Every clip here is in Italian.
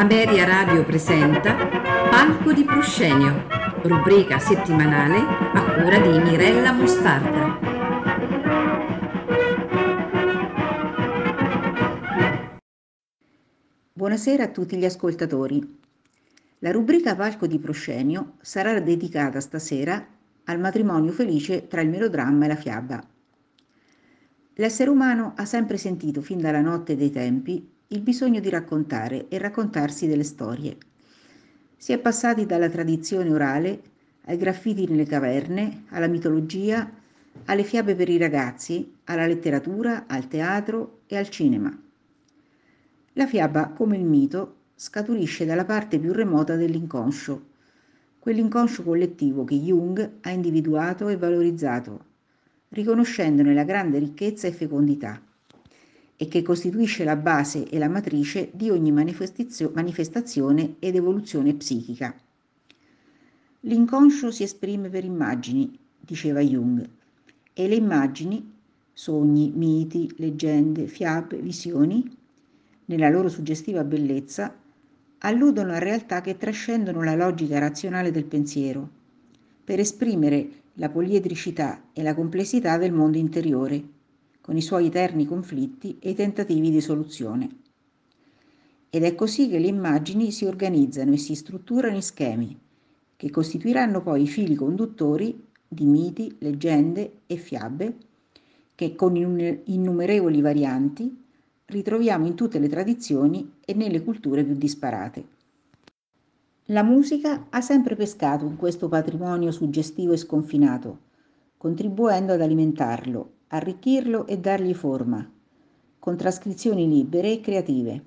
Ameria Radio presenta Palco di Proscenio, rubrica settimanale a cura di Mirella Mostarda. Buonasera a tutti gli ascoltatori. La rubrica Palco di Proscenio sarà dedicata stasera al matrimonio felice tra il melodramma e la fiaba. L'essere umano ha sempre sentito fin dalla notte dei tempi il bisogno di raccontare e raccontarsi delle storie. Si è passati dalla tradizione orale ai graffiti nelle caverne, alla mitologia, alle fiabe per i ragazzi, alla letteratura, al teatro e al cinema. La fiaba, come il mito, scaturisce dalla parte più remota dell'inconscio, quell'inconscio collettivo che Jung ha individuato e valorizzato riconoscendone la grande ricchezza e fecondità e che costituisce la base e la matrice di ogni manifestazione ed evoluzione psichica. L'inconscio si esprime per immagini, diceva Jung, e le immagini, sogni, miti, leggende, fiabe, visioni, nella loro suggestiva bellezza, alludono a realtà che trascendono la logica razionale del pensiero, per esprimere la poliedricità e la complessità del mondo interiore, con i suoi eterni conflitti e i tentativi di soluzione. Ed è così che le immagini si organizzano e si strutturano in schemi, che costituiranno poi i fili conduttori di miti, leggende e fiabe, che con innumerevoli varianti ritroviamo in tutte le tradizioni e nelle culture più disparate. La musica ha sempre pescato in questo patrimonio suggestivo e sconfinato, contribuendo ad alimentarlo, arricchirlo e dargli forma, con trascrizioni libere e creative,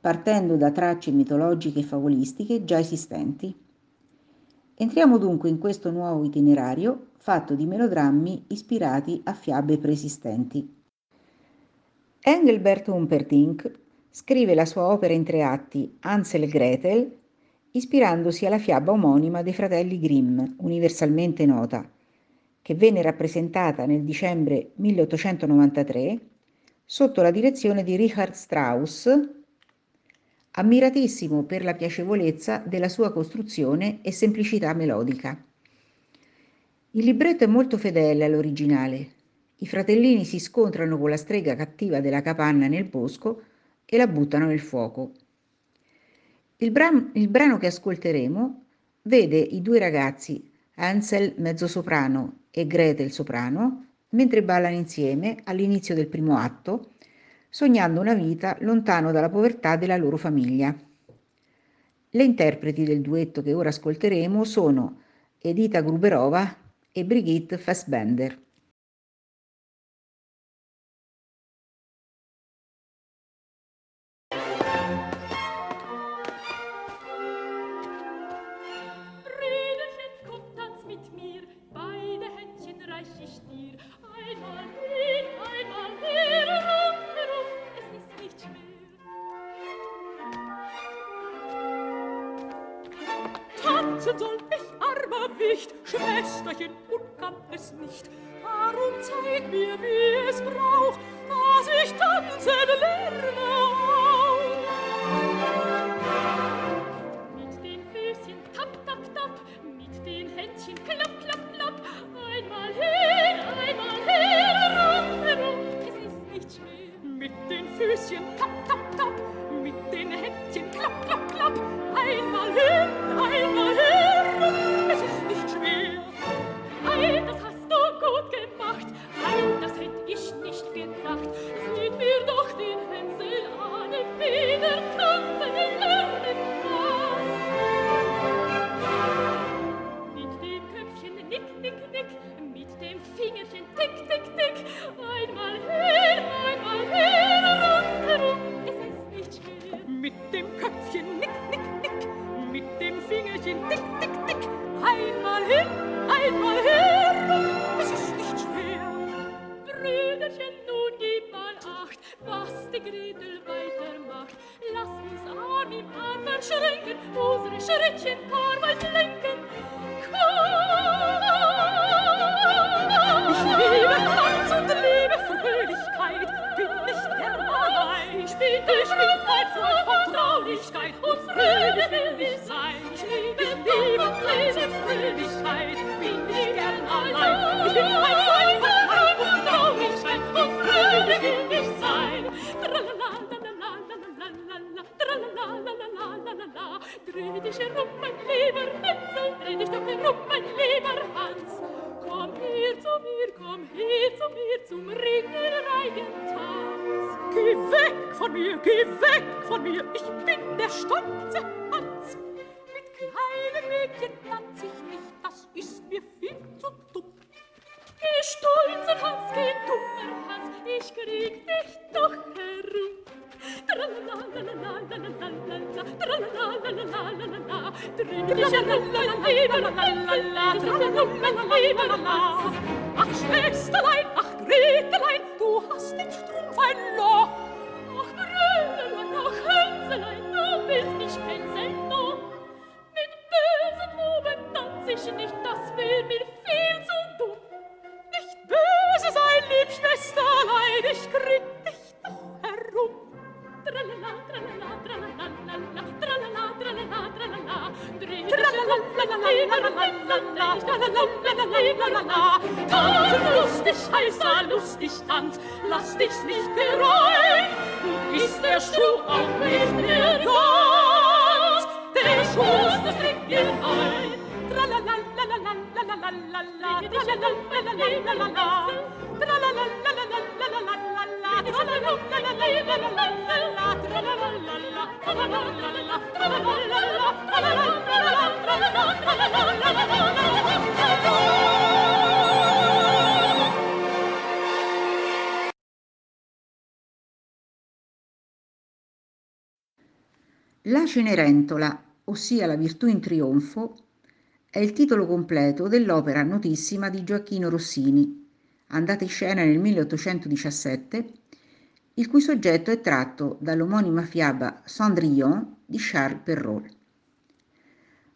partendo da tracce mitologiche e favolistiche già esistenti. Entriamo dunque in questo nuovo itinerario fatto di melodrammi ispirati a fiabe preesistenti. Engelbert Humperdinck scrive la sua opera in tre atti Hansel e Gretel ispirandosi alla fiaba omonima dei fratelli Grimm, universalmente nota, che venne rappresentata nel dicembre 1893 sotto la direzione di Richard Strauss, ammiratissimo per la piacevolezza della sua costruzione e semplicità melodica. Il libretto è molto fedele all'originale. I fratellini si scontrano con la strega cattiva della capanna nel bosco e la buttano nel fuoco. Il, bran- il brano che ascolteremo vede i due ragazzi, Ansel mezzosoprano e Gretel soprano, mentre ballano insieme all'inizio del primo atto, sognando una vita lontano dalla povertà della loro famiglia. Le interpreti del duetto che ora ascolteremo sono Edita Gruberova e Brigitte Fassbender. Tanzen soll ich armer Wicht, Schwesterchen, und kann es nicht. Darum zeig mir, wie es braucht, dass ich tanzen lerne die Gretel weitermacht. Lass uns Arm im Arm verschränken, unsere Schrittchen paarweise lenken. Komm! Ich liebe Tanz und liebe Fröhlichkeit, bin nicht gern allein. Ich bin die Schwierigkeit voll Vertraulichkeit, Fröhlichkeit und fröhlich will ich sein. Ich liebe Liebe lese Fröhlichkeit, bin ich gern allein. Ich bin ein Freund von Traurigkeit und fröhlich will ich sein. Dreh dich herum, mein lieber Hänsel, dreh dich doch herum, mein lieber Hans. Komm her zu mir, komm her zu mir, zum Ringelreigen-Tanz. Geh weg von mir, geh weg von mir, ich bin der stolze Hans. Mit kleinen Mädchen tanz ich nicht, das ist mir viel zu dumm. Geh stolzer Hans, geh dummer Hans, ich krieg dich doch herum. Ach, Schwester, Cenerentola, ossia la virtù in trionfo, è il titolo completo dell'opera notissima di Gioacchino Rossini, andata in scena nel 1817, il cui soggetto è tratto dall'omonima fiaba Cendrillon di Charles Perrault.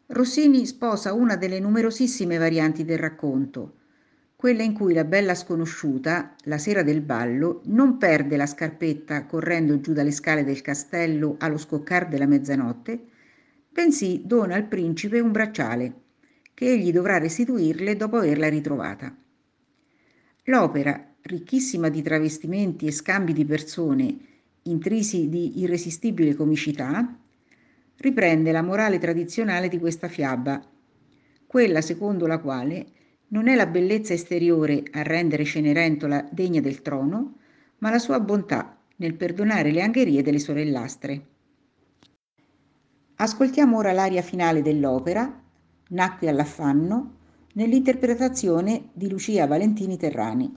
Rossini sposa una delle numerosissime varianti del racconto, quella in cui la bella sconosciuta, la sera del ballo, non perde la scarpetta correndo giù dalle scale del castello allo scoccar della mezzanotte, bensì dona al principe un bracciale, che egli dovrà restituirle dopo averla ritrovata. L'opera, ricchissima di travestimenti e scambi di persone, intrisi di irresistibile comicità, riprende la morale tradizionale di questa fiaba, quella secondo la quale non è la bellezza esteriore a rendere Cenerentola degna del trono, ma la sua bontà nel perdonare le angherie delle sorellastre. Ascoltiamo ora l'aria finale dell'opera, Nacque all'affanno, nell'interpretazione di Lucia Valentini Terrani.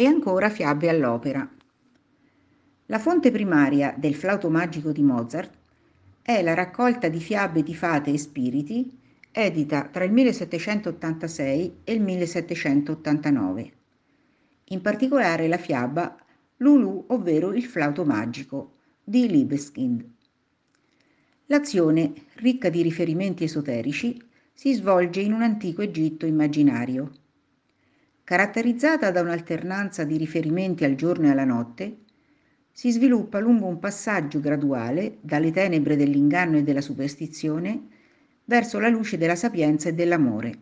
E ancora fiabe all'opera. La fonte primaria del flauto magico di Mozart è la raccolta di fiabe di fate e spiriti edita tra il 1786 e il 1789. In particolare la fiaba Lulu, ovvero il flauto magico di Libeskind. L'azione, ricca di riferimenti esoterici, si svolge in un antico Egitto immaginario caratterizzata da un'alternanza di riferimenti al giorno e alla notte, si sviluppa lungo un passaggio graduale dalle tenebre dell'inganno e della superstizione verso la luce della sapienza e dell'amore.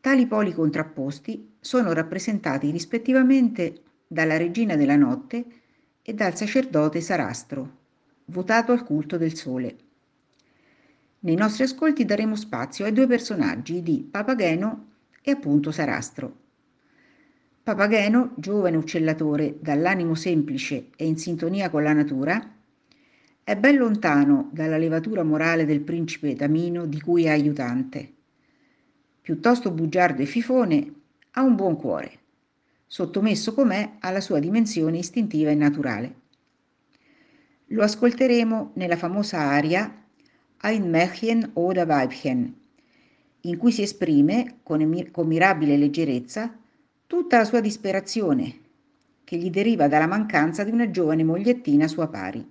Tali poli contrapposti sono rappresentati rispettivamente dalla regina della notte e dal sacerdote Sarastro, votato al culto del sole. Nei nostri ascolti daremo spazio ai due personaggi di Papageno e appunto Sarastro. Papageno, giovane uccellatore dall'animo semplice e in sintonia con la natura, è ben lontano dalla levatura morale del principe Damino di cui è aiutante. Piuttosto bugiardo e fifone, ha un buon cuore, sottomesso com'è alla sua dimensione istintiva e naturale. Lo ascolteremo nella famosa aria Ein Märchen oder Weibchen, in cui si esprime con, con mirabile leggerezza tutta la sua disperazione, che gli deriva dalla mancanza di una giovane mogliettina sua pari.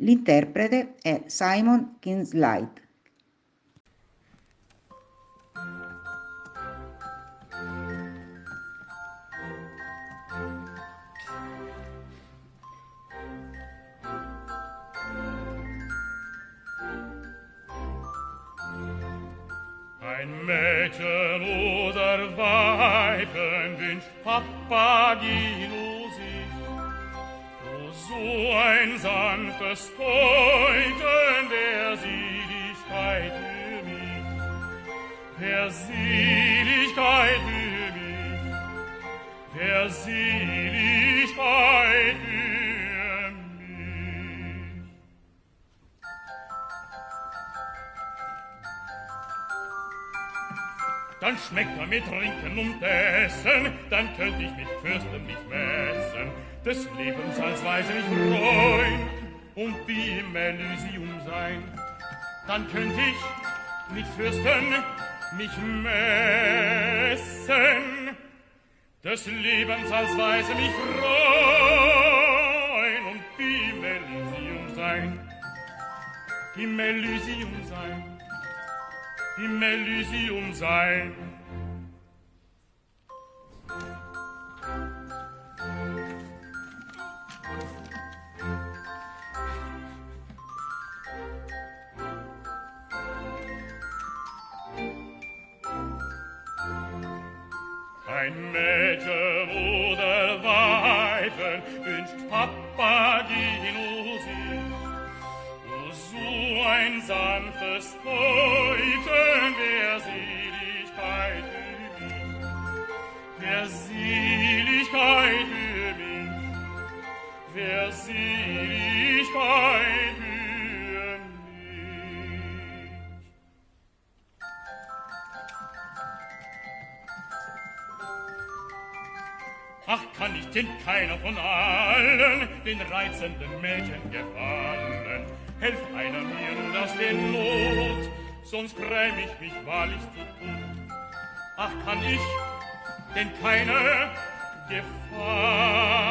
L'interprete è Simon Kinslight. Ein Mädchen oder Weiben wünscht Papagino sich, O so ein sanftes Deuten der Seligkeit für mich, der Seligkeit für mich, der Seligkeit für mich. Dann schmeckt er mir trinken und essen, dann könnt ich mich fürsten nicht messen, des Lebens als Weise mich freuen und wie im Elysium sein. Dann könnt ich nicht fürsten, mich messen, des Lebens als Weise mich freuen und wie im Elysium sein. Im Elysium sein im Elysium sein. Ein Mädchen oder Weifen wünscht Papagino ein sanftes Beuten wer Seligkeit für mich, wer Seligkeit für mich, wer Seligkeit für mich. Ach, kann ich denn keiner von allen den reizenden Mädchen gefallen? Helf einer mir nur aus der Not, sonst gräm ich mich wahrlich zu tun. Ach, kann ich denn keiner gefallen?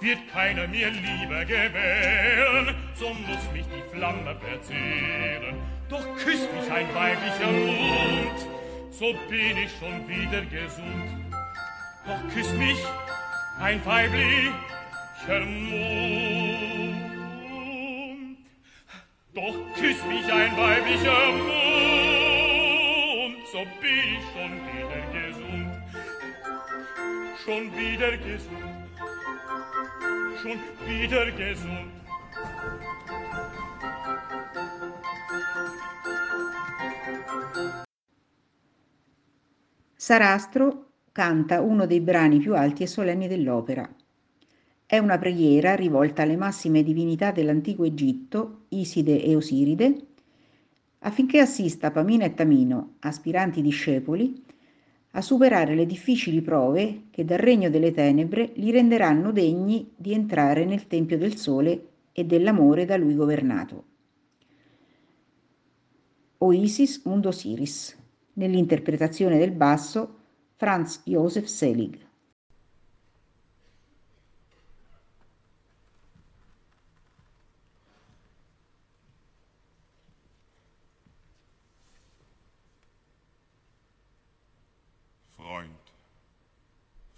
Wird keiner mir Liebe gewähren, so muss mich die Flamme verzehren. Doch küsst mich ein weiblicher Mund, so bin ich schon wieder gesund. Doch küsst mich ein weiblicher Mund. Küsst mich ein weiblicher Mund, so bin ich schon wieder gesund. Schon wieder gesund schon wieder gesund. Sarastro canta uno dei brani più alti e solenni dell'opera. È una preghiera rivolta alle massime divinità dell'antico Egitto, Iside e Osiride, affinché assista Pamina e Tamino, aspiranti discepoli, a superare le difficili prove che dal regno delle tenebre li renderanno degni di entrare nel Tempio del Sole e dell'amore da lui governato. O Isis und Osiris, nell'interpretazione del basso Franz Josef Selig.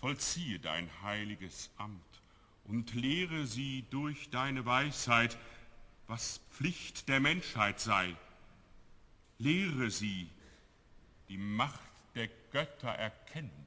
Vollziehe dein heiliges Amt und lehre sie durch deine Weisheit, was Pflicht der Menschheit sei. Lehre sie, die Macht der Götter erkennen.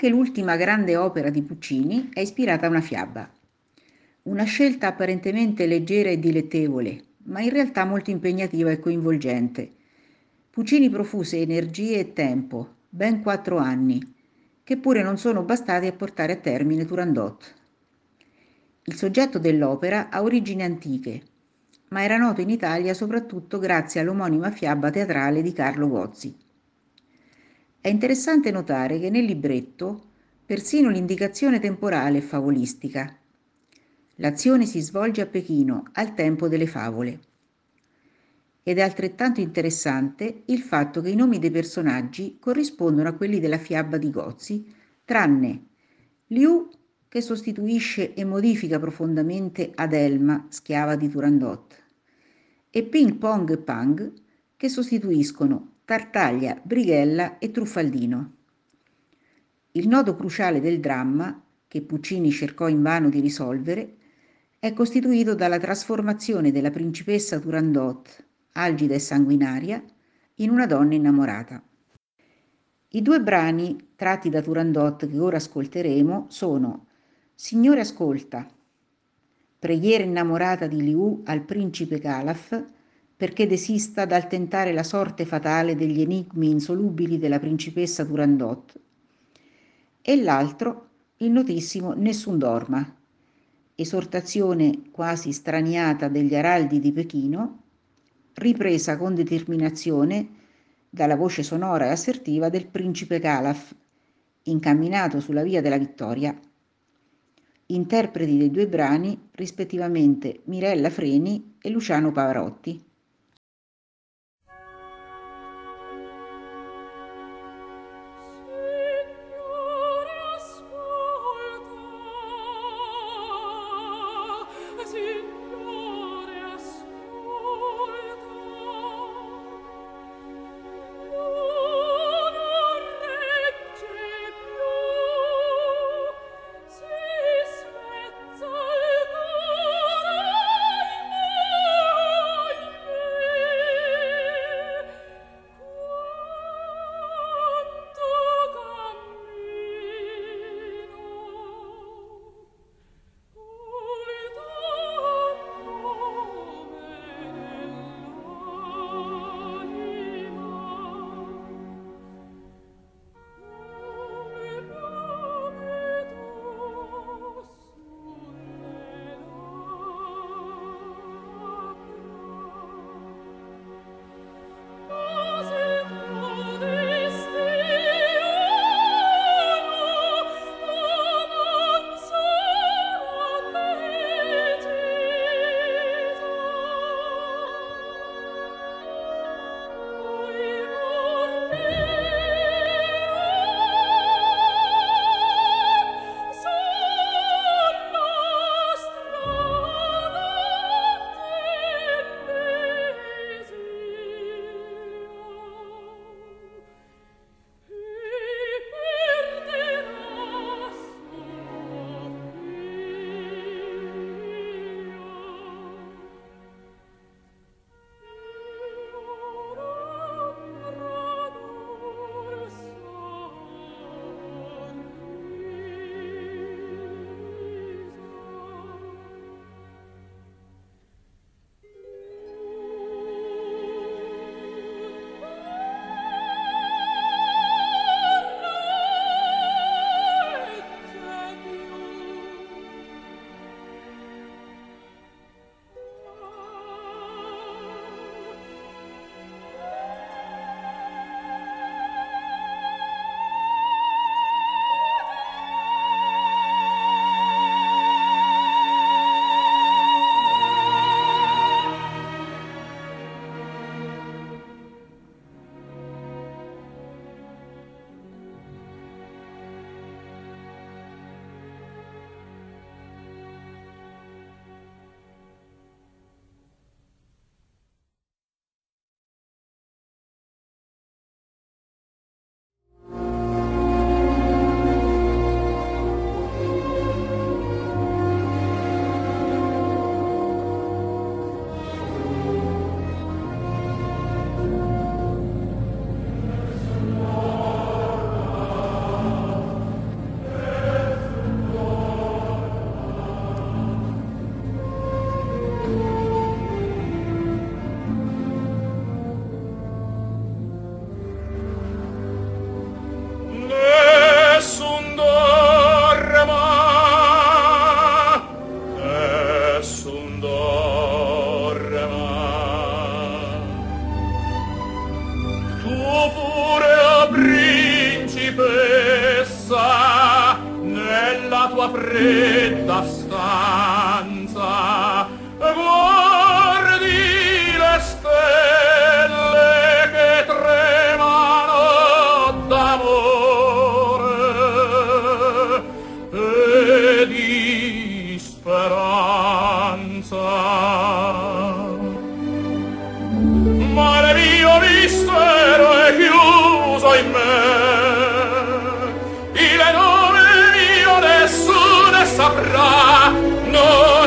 Anche l'ultima grande opera di Puccini è ispirata a una fiaba. Una scelta apparentemente leggera e dilettevole, ma in realtà molto impegnativa e coinvolgente. Puccini profuse energie e tempo, ben quattro anni, che pure non sono bastati a portare a termine Turandot. Il soggetto dell'opera ha origini antiche, ma era noto in Italia soprattutto grazie all'omonima fiaba teatrale di Carlo Gozzi. È interessante notare che nel libretto persino l'indicazione temporale è favolistica. L'azione si svolge a Pechino al tempo delle favole. Ed è altrettanto interessante il fatto che i nomi dei personaggi corrispondono a quelli della fiaba di Gozzi, tranne Liu che sostituisce e modifica profondamente Adelma, schiava di Turandot, e Ping Pong e Pang che sostituiscono Tartaglia, Brighella e Truffaldino. Il nodo cruciale del dramma, che Puccini cercò invano di risolvere, è costituito dalla trasformazione della principessa Turandot, algida e sanguinaria, in una donna innamorata. I due brani tratti da Turandot che ora ascolteremo sono Signore ascolta, preghiera innamorata di Liu al principe Calaf perché desista dal tentare la sorte fatale degli enigmi insolubili della principessa Turandot, e l'altro il notissimo Nessun dorma, esortazione quasi straniata degli araldi di Pechino, ripresa con determinazione dalla voce sonora e assertiva del principe Calaf, incamminato sulla via della vittoria. Interpreti dei due brani rispettivamente Mirella Freni e Luciano Pavarotti. mistero è chiuso in me. Il nome mio nessuno saprà, noi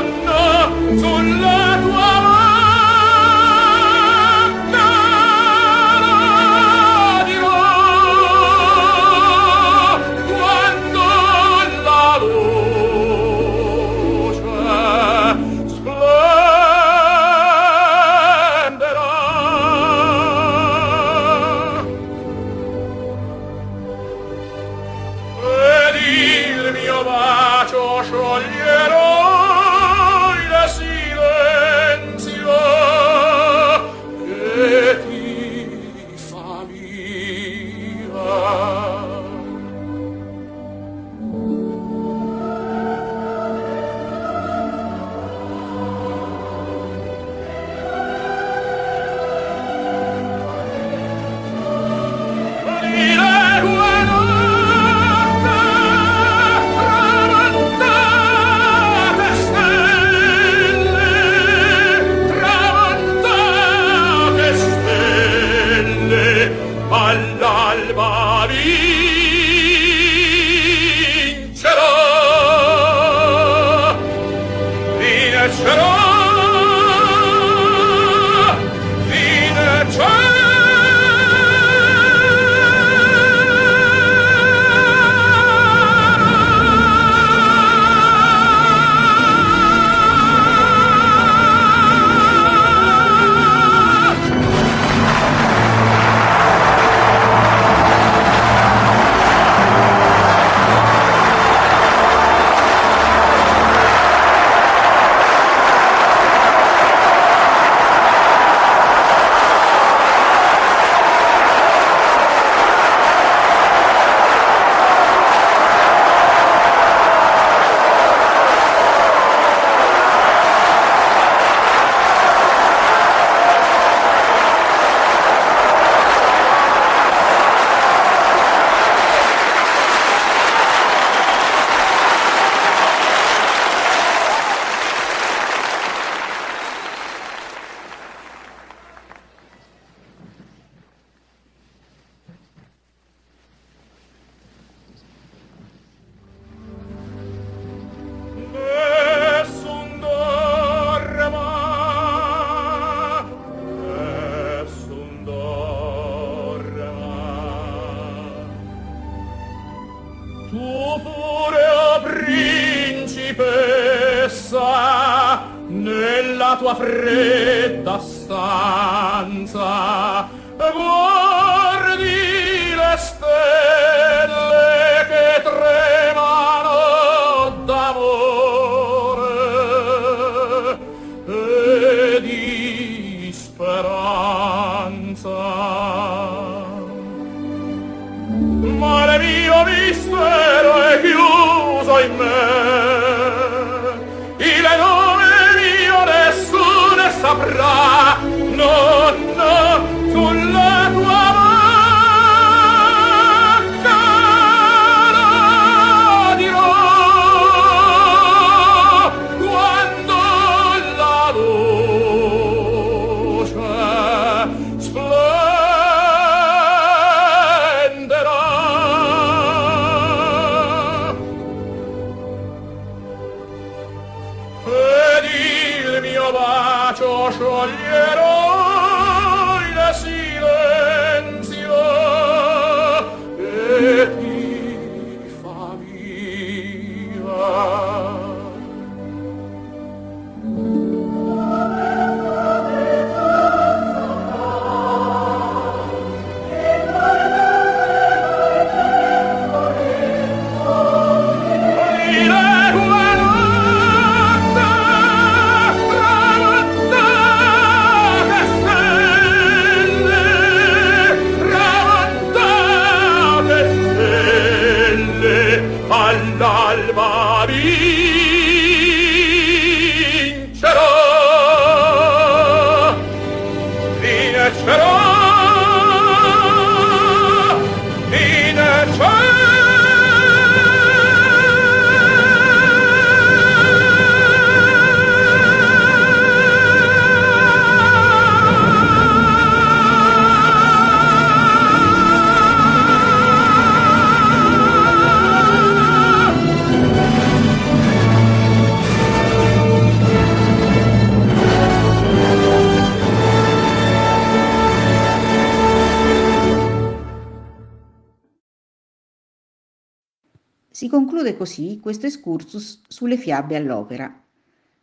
conclude così questo excursus sulle fiabe all'opera.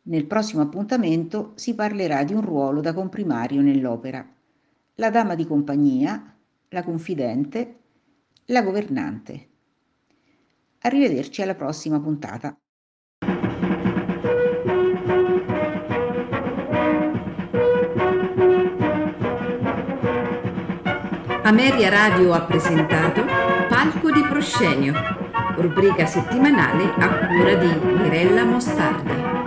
Nel prossimo appuntamento si parlerà di un ruolo da comprimario nell'opera. La dama di compagnia, la confidente, la governante. Arrivederci alla prossima puntata. Ameria Radio ha presentato Palco di Proscenio, rubrica settimanale a cura di Mirella Mostarda.